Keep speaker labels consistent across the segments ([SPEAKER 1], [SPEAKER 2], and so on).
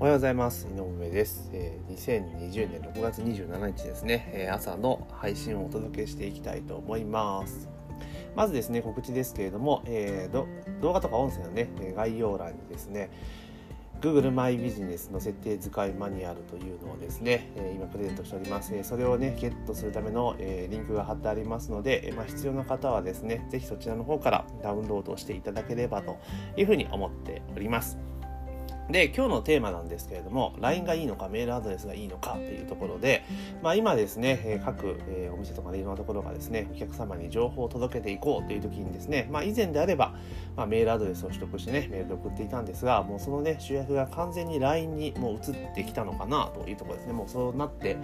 [SPEAKER 1] おはようございます井上です、えー、2020年6月27日ですね、えー、朝の配信をお届けしていきたいと思いますまずですね告知ですけれども、えー、動画とか音声のね概要欄にですね Google マイビジネスの設定使いマニュアルというのをですね、え今プレゼントしております。それをね、ゲットするための、えリンクが貼ってありますので、まあ、必要な方はですね、ぜひそちらの方からダウンロードしていただければというふうに思っております。で、今日のテーマなんですけれども、LINE がいいのか、メールアドレスがいいのかっていうところで、まあ今ですね、各、お店とかでいろんなところがですね、お客様に情報を届けていこうという時にですね、まあ以前であれば、まあ、メールアドレスを取得してね、メールで送っていたんですが、もうそのね、主役が完全に LINE にもう移ってきたのかなというところですね。もうそうなって、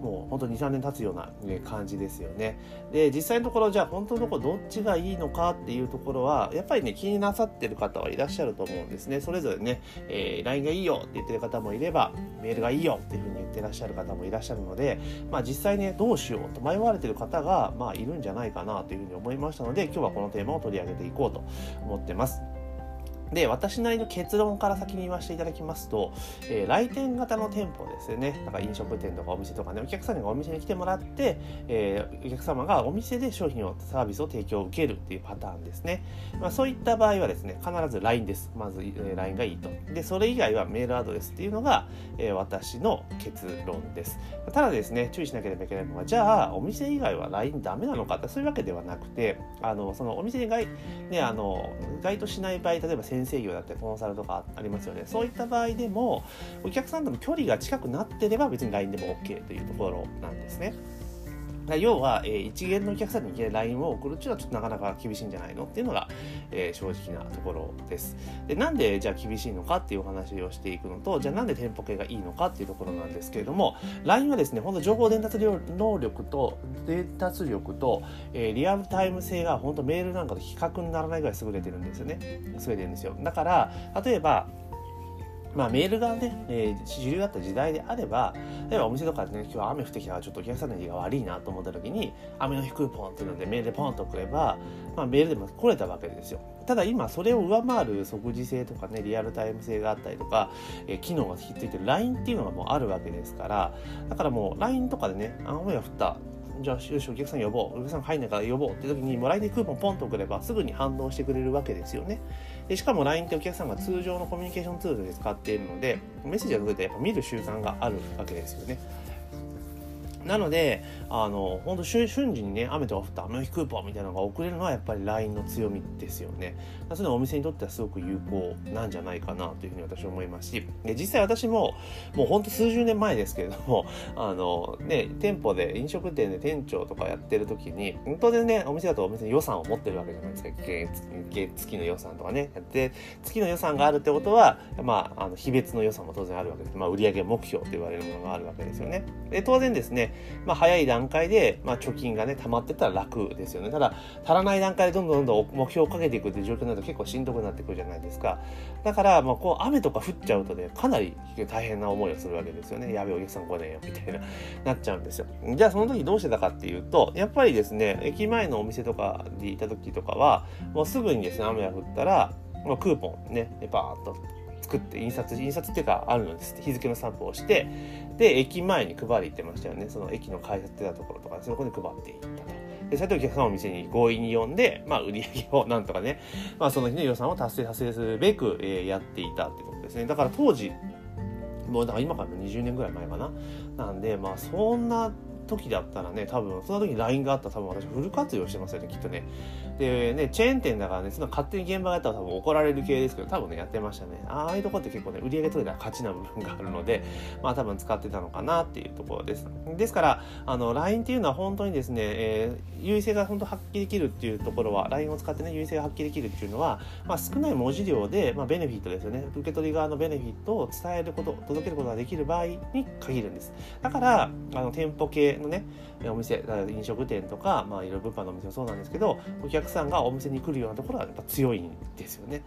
[SPEAKER 1] もう本当2、3年経つような、感じですよね。で、実際のところ、じゃあ本当のところどっちがいいのかっていうところは、やっぱりね、気になさってる方はいらっしゃると思うんですね。それぞれね、えー、LINE がいいよって言ってる方もいれば、メールがいいよっていうふうに言ってらっしゃる方もいらっしゃるので、まあ実際ね、どうしようと迷われてる方が、まあいるんじゃないかなというふうに思いましたので、今日はこのテーマを取り上げていこうと思ってます。で、私なりの結論から先に言わせていただきますと、えー、来店型の店舗ですよね。だから飲食店とかお店とかね、お客さんがお店に来てもらって、えー、お客様がお店で商品を、サービスを提供を受けるっていうパターンですね。まあ、そういった場合はですね、必ず LINE です。まず、えー、LINE がいいと。で、それ以外はメールアドレスっていうのが、えー、私の結論です。ただですね、注意しなければいけないのは、じゃあ、お店以外は LINE ダメなのかって、そういうわけではなくて、あの、そのお店に該、ね、あの、該当しない場合、例えば先生業だったり、コンサルとかありますよね。そういった場合でも、お客さんとの距離が近くなってれば別に LINE でも OK というところなんですね。要は、えー、一元のお客さんにいきなり LINE を送るっていうのはちょっとなかなか厳しいんじゃないの？っていうのが、えー、正直なところです。で、なんでじゃあ厳しいのかっていうお話をしていくのと、じゃあなんで店舗系がいいのかっていうところなんですけれども、LINE はですね、本当情報伝達能力と、伝達力と、えー、リアルタイム性が本当メールなんかと比較にならないぐらい優れてるんですよね。優れてるんですよ。だから、例えば、まあ、メールがね、えー、主流だった時代であれば、例えばお店とかでね、今日は雨降ってきたからちょっとお客さんの家が悪いなと思った時に、雨の日クーポンっていうのでメールでポンと送れば、まあ、メールでも来れたわけですよ。ただ今それを上回る即時性とかね、リアルタイム性があったりとか、えー、機能がひっついてる LINE っていうのがもうあるわけですから、だからもう LINE とかでね、雨が降った、じゃあよしお客さん呼ぼう。お客さん入んないから呼ぼうって時にもう LINE でクーポンポンと送ればすぐに反応してくれるわけですよね。でしかも LINE ってお客さんが通常のコミュニケーションツールで使っているのでメッセージが届いてやっぱ見る習慣があるわけですよね。なので、あの、本当瞬時にね、雨とか降った雨の日クーポンみたいなのが送れるのはやっぱり LINE の強みですよね。そういうのはお店にとってはすごく有効なんじゃないかなというふうに私は思いますし、で実際私も、もう本当数十年前ですけれども、あの、ね、店舗で、飲食店で店長とかやってる時に、当然ね、お店だとお店に予算を持ってるわけじゃないですか。月の予算とかね。で、月の予算があるってことは、まあ、あの、日別の予算も当然あるわけです。まあ、売上目標と言われるものがあるわけですよね。で、当然ですね、まあ、早い段階で、まあ、貯金がね、溜まってたら楽ですよね。ただ、足らない段階でどんどんどんどん目標をかけていくっていう状況になると結構しんどくなってくるじゃないですか。だから、まあ、こう、雨とか降っちゃうとね、かなり大変な思いをするわけですよね。やべえ、お客さん来ねえよ、みたいな、なっちゃうんですよ。じゃあ、その時どうしてたかっていうと、やっぱりですね、駅前のお店とかでいた時とかは、もうすぐにですね、雨が降ったら、まあ、クーポンね、バーっと作って印刷印刷っていうかあるのです日付のスタンプをしてで駅前に配り行ってましたよねその駅の改札ってたところとかそこで配っていったと。で、そうやってお客さんを店に強引に呼んで、まあ、売り上げをなんとかね、まあ、その日の予算を達成させるべく、えー、やっていたってことですね。だから当時、もうだから今から20年ぐらい前かな。なんで、まあ、そんな時だったらね、多分、その時に LINE があったら多分私フル活用してますよね、きっとね。で、ね、チェーン店だからね、その勝手に現場がやったら多分怒られる系ですけど、多分ね、やってましたね。ああいうとこって結構ね、売り上げ取れたら勝ちな部分があるので、まあ多分使ってたのかなっていうところです。ですから、あの、LINE っていうのは本当にですね、えー、優位性が本当発揮できるっていうところは、LINE を使ってね、優位性が発揮できるっていうのは、まあ少ない文字量で、まあベネフィットですよね。受け取り側のベネフィットを伝えること、届けることができる場合に限るんです。だから、あの、店舗系のねお店飲食店とか、まあ、いろいろ物販のお店もそうなんですけどお客さんがお店に来るようなところはやっぱ強いんですよね。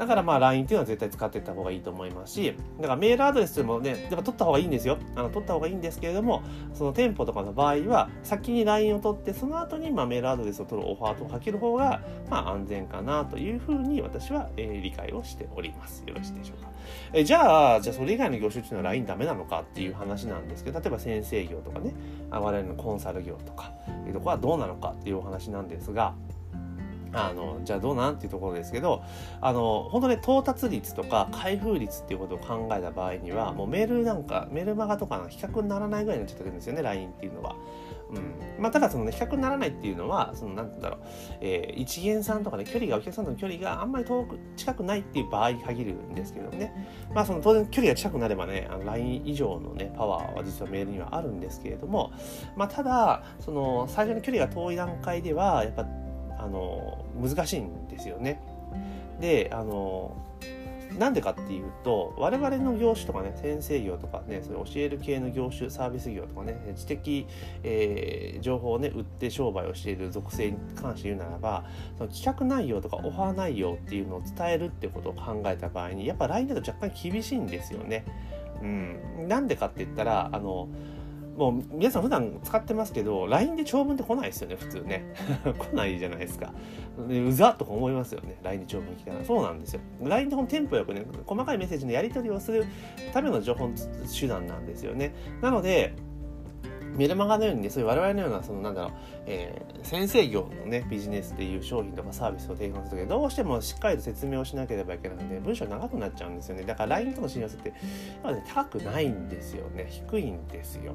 [SPEAKER 1] だからまあ LINE っていうのは絶対使っていった方がいいと思いますしだからメールアドレスでもねやっぱ取った方がいいんですよ。あの取った方がいいんですけれどもその店舗とかの場合は先に LINE を取ってその後にまあメールアドレスを取るオファーとかける方がまあ安全かなというふうに私は、えー、理解をしております。よろしいでしょうか。えじゃあじゃあそれ以外の業種っていうのは LINE ダメなのかっていう話なんですけど例えば先生業とかね我々のコンサル業とかいうとこはどうなのかっていうお話なんですがあのじゃあどうなんっていうところですけどあの本当ね到達率とか開封率っていうことを考えた場合にはもうメールなんかメールマガとかの比較にならないぐらいになっちゃってるんですよね LINE っていうのは。うん。まあ、ただその、ね、比較にならないっていうのはそのなんだろう、えー、一元さんとかね距離がお客さんとの距離があんまり遠く近くないっていう場合に限るんですけどね、まあ、その当然距離が近くなればねあの LINE 以上のねパワーは実はメールにはあるんですけれども、まあ、ただその最初の距離が遠い段階ではやっぱあの難しいんですよね。であのなんでかっていうと我々の業種とかね先生業とかねそれ教える系の業種サービス業とかね知的、えー、情報をね売って商売をしている属性に関して言うならばその企画内容とかオファー内容っていうのを伝えるっていうことを考えた場合にやっぱ LINE だと若干厳しいんですよね。うん、なんでかって言ったらあのもう皆さん普段使ってますけど LINE で長文って来ないですよね普通ね。来ないじゃないですか。うざっとか思いますよね LINE で長文来たらそうなんですよ。LINE でテンポよくね細かいメッセージのやり取りをするための情報手段なんですよね。なのでメルマガのようにね、そういう我々のような、そのなんだろう、えー、先生業のね、ビジネスっていう商品とかサービスを提供するときどうしてもしっかりと説明をしなければいけないので、文章長くなっちゃうんですよね。だから LINE との親和性って、まあね、高くないんですよね。低いんですよ。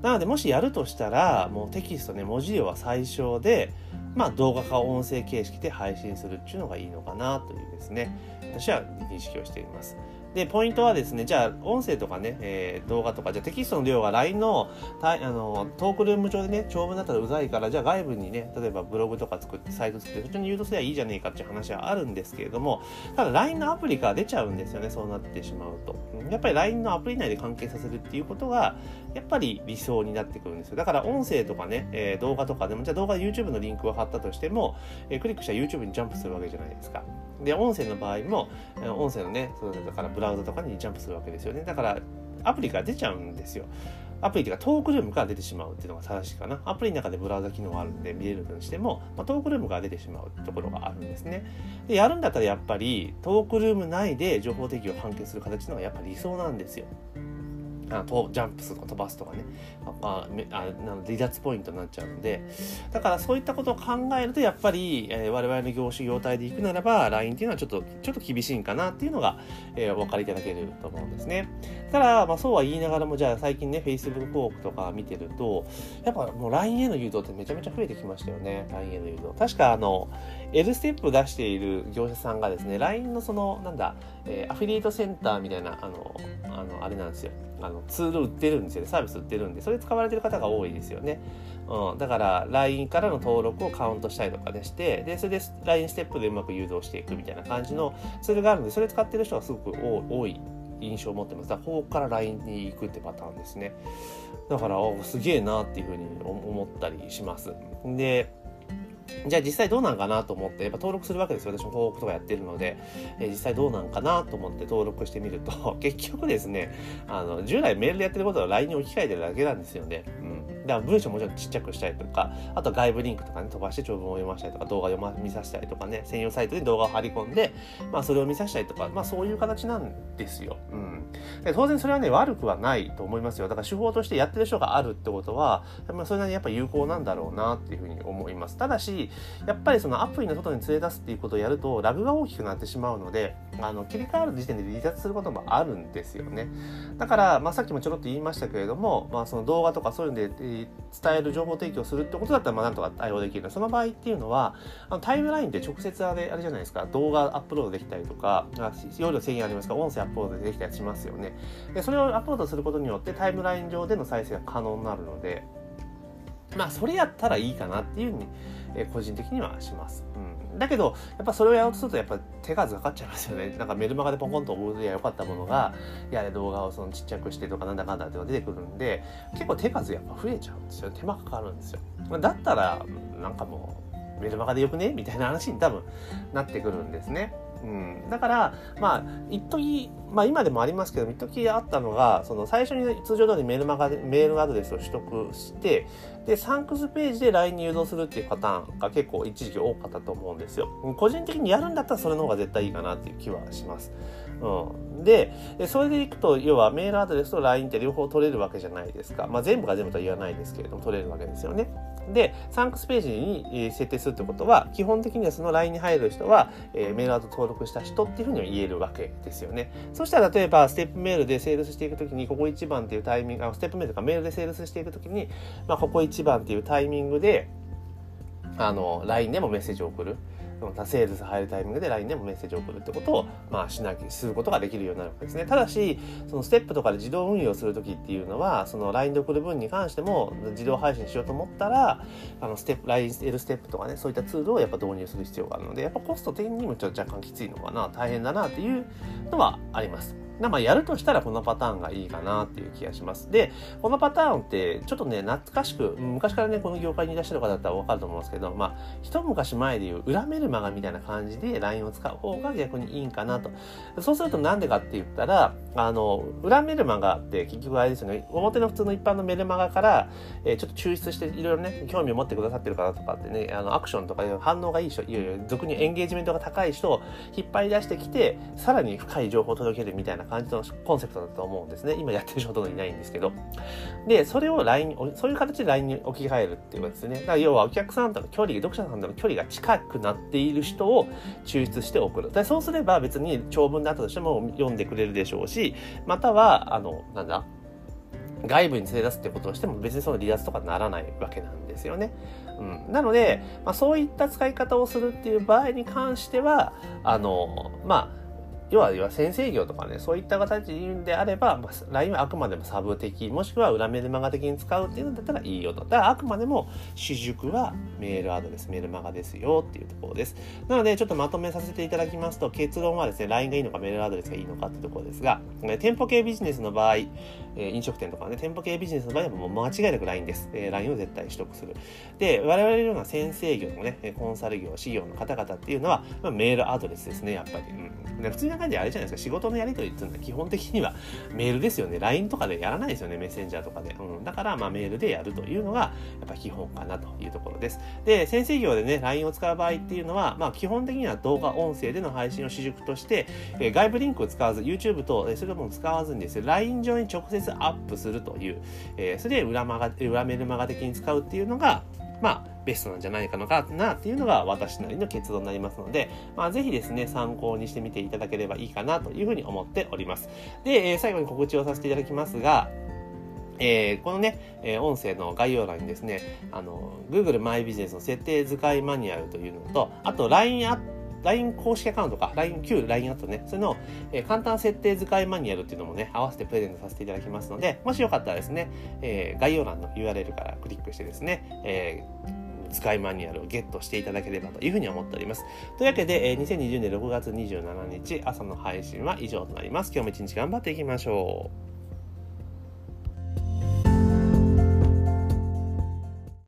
[SPEAKER 1] なので、もしやるとしたら、もうテキストね、文字量は最小で、まあ動画か音声形式で配信するっていうのがいいのかなというですね、私は認識をしています。で、ポイントはですね、じゃあ、音声とかね、えー、動画とか、じゃあテキストの量が LINE のあのトークルーム上でね、長文だったらうざいから、じゃあ外部にね、例えばブログとか作って、サイト作って、そっちに誘導すればいいじゃねえかっていう話はあるんですけれども、ただ LINE のアプリから出ちゃうんですよね、そうなってしまうと。やっぱり LINE のアプリ内で関係させるっていうことが、やっぱり理想になってくるんですよ。だから音声とかね、えー、動画とかでも、じゃあ動画 YouTube のリンクを貼ったとしても、えー、クリックしたら YouTube にジャンプするわけじゃないですか。で、音声の場合も、音声のね、そうだからブラウザとかにジャンプするわけですよね。だから、アプリから出ちゃうんですよ。アプリというかトークルームから出てしまうっていうのが正しいかな。アプリの中でブラウザ機能があるんで見れるにしても、まあ、トークルームから出てしまうところがあるんですね。で、やるんだったらやっぱりトークルーム内で情報提供を完結する形のがやっぱ理想なんですよ。あとジャンプするとか飛ばすとかね。ああ離脱ポイントになっちゃうので。だからそういったことを考えるとやっぱり、えー、我々の業種業態で行くならば LINE っていうのはちょっとちょっと厳しいんかなっていうのが、えー、お分かりいただけると思うんですね。ただ、まあ、そうは言いながらもじゃあ最近ね Facebook 広告とか見てるとやっぱもう LINE への誘導ってめちゃめちゃ増えてきましたよね。LINE への誘導。確かあの L ステップ出している業者さんがですね LINE のそのなんだ、えー、アフィリエイトセンターみたいなあのあのあれなんですよ。あのツール売ってるんですよね。サービス売ってるんで。それ使われてる方が多いですよね、うん、だから LINE からの登録をカウントしたりとかでしてでそれで LINE ステップでうまく誘導していくみたいな感じのツールがあるんでそれ使ってる人がすごく多い印象を持ってます。だからここから LINE に行くってパターンですね。だからおすげえなっていうふうに思ったりします。でじゃあ実際どうなんかなと思って、やっぱ登録するわけですよ。私も登録とかやってるので、えー、実際どうなんかなと思って登録してみると、結局ですね、あの、従来メールでやってることは LINE に置き換えてるだけなんですよね。うん。だから文章もちろんちっちゃくしたりとか、あと外部リンクとかね、飛ばして長文を読ませたりとか、動画読ま、見させたりとかね、専用サイトに動画を貼り込んで、まあそれを見させたりとか、まあそういう形なんですよ。うん。で当然それはね、悪くはないと思いますよ。だから手法としてやってる人があるってことは、まあそれなりにやっぱ有効なんだろうなっていうふうに思います。ただし、やっぱりそのアプリの外に連れ出すっていうことをやると、ラグが大きくなってしまうので、あの、切り替わる時点で離脱することもあるんですよね。だから、まあさっきもちょろっと言いましたけれども、まあその動画とかそういうので伝える情報提供するってことだったら、まあなんとか対応できる。その場合っていうのは、あのタイムラインって直接あれ、あれじゃないですか、動画アップロードできたりとか、容量制限ありますから、音声アップロードできたりしますよね。で、それをアップロードすることによってタイムライン上での再生が可能になるので、まあ、それやったらいいかなっていうふうに、え個人的にはします。うん。だけどやっぱそれをやろうとするとやっぱ手数かかっちゃいますよね。なんかメルマガでポコンと覚えてりゃよかったものがいや動画をそのちっちゃくしてとかなんだかんだってのが出てくるんで結構手数やっぱ増えちゃうんですよ。手間かかるんですよ。だったらなんかもうメルマガでよくね？みたいな話に多分なってくるんですねうん、だからまあ一時まあ今でもありますけど一時あったのがその最初に通常通りメールマガメールアドレスを取得してでサンクスページで LINE に誘導するっていうパターンが結構一時期多かったと思うんですよ。個人的にやるんだったらそれの方が絶対いいかなっていう気はします。うん、でそれでいくと要はメールアドレスと LINE って両方取れるわけじゃないですか、まあ、全部が全部とは言わないですけれども取れるわけですよね。で、サンクスページに設定するってことは、基本的にはその LINE に入る人は、えー、メールアド登録した人っていうふうには言えるわけですよね。そしたら例えば、ステップメールでセールスしていくときに、ここ一番っていうタイミング、あステップメールとかメールでセールスしていくときに、まあ、ここ一番っていうタイミングで、あの、LINE でもメッセージを送る。セールス入るタイミングで LINE でもメッセージを送るってことを、まあ、しなきゃすることができるようになるわけですね。ただし、そのステップとかで自動運用するときっていうのは、その LINE で送る分に関しても自動配信しようと思ったら、あのステップ、LINE、L ステップとかね、そういったツールをやっぱ導入する必要があるので、やっぱコスト的にもちょっと若干きついのかな、大変だなっていうのはあります。まあ、やるとしたらこのパターンがいいかなっていう気がします。で、このパターンってちょっとね、懐かしく、昔からね、この業界にいらっしゃる方だったらわかると思うんですけど、まあ、一昔前でいう裏メルマガみたいな感じで LINE を使う方が逆にいいんかなと。そうするとなんでかって言ったら、あの、裏メルマガって結局あれですよね、表の普通の一般のメルマガから、えー、ちょっと抽出していろいろね、興味を持ってくださってる方とかってね、あの、アクションとか反応がいい人、いやいや、俗にエンゲージメントが高い人を引っ張り出してきて、さらに深い情報を届けるみたいな感じのコンセプトだと思うんですね。今やってる人ほとんどいないんですけど。で、それを LINE、そういう形で LINE に置き換えるっていうことですね。だから要はお客さんとの距離、読者さんとの距離が近くなっている人を抽出して送る。でそうすれば別に長文であったとしても読んでくれるでしょうし、または、あの、なんだ、外部に連れ出すってことをしても別にその離脱とかならないわけなんですよね。うん、なので、まあ、そういった使い方をするっていう場合に関しては、あの、まあ、要は、要は先生業とかね、そういった形であれば、まあ、LINE はあくまでもサブ的、もしくは裏メルマガ的に使うっていうのだったらいいよと。だからあくまでも主軸はメールアドレス、メルマガですよっていうところです。なので、ちょっとまとめさせていただきますと、結論はですね、LINE がいいのかメールアドレスがいいのかっていうところですが、店舗系ビジネスの場合、え飲食店とかね、店舗系ビジネスの場合はもう間違いなく LINE です。え LINE を絶対取得する。で、我々のような先生業のね、コンサル業、事業の方々っていうのは、まあ、メールアドレスですね、やっぱり。うん、普通な感じであれじゃないですか、仕事のやり取りっていうのは基本的にはメールですよね。LINE とかでやらないですよね、メッセンジャーとかで。うん、だから、まあメールでやるというのが、やっぱ基本かなというところです。で、先生業でね、LINE を使う場合っていうのは、まあ基本的には動画、音声での配信を主軸として、え外部リンクを使わず、YouTube と、えそういうも使わずにですね、LINE 上に直接アップするという、えー、それで裏マガ裏メルマガ的に使うっていうのが、まあ、ベストなんじゃないかのかなっていうのが私なりの結論になりますので、まあ、ぜひですね、参考にしてみていただければいいかなというふうに思っております。で、えー、最後に告知をさせていただきますが、えー、このね、えー、音声の概要欄にですね、あの、Google マイビジネスの設定使いマニュアルというのと、あと LINE アップ LINE 公式アカウントか、LINE、旧 LINE アットね、それの、え、簡単設定使いマニュアルっていうのもね、合わせてプレゼントさせていただきますので、もしよかったらですね、え、概要欄の URL からクリックしてですね、えー使いマニュアルをゲットしていただければというふうに思っております。というわけで、え、2020年6月27日朝の配信は以上となります。今日も一日頑張っていきましょう。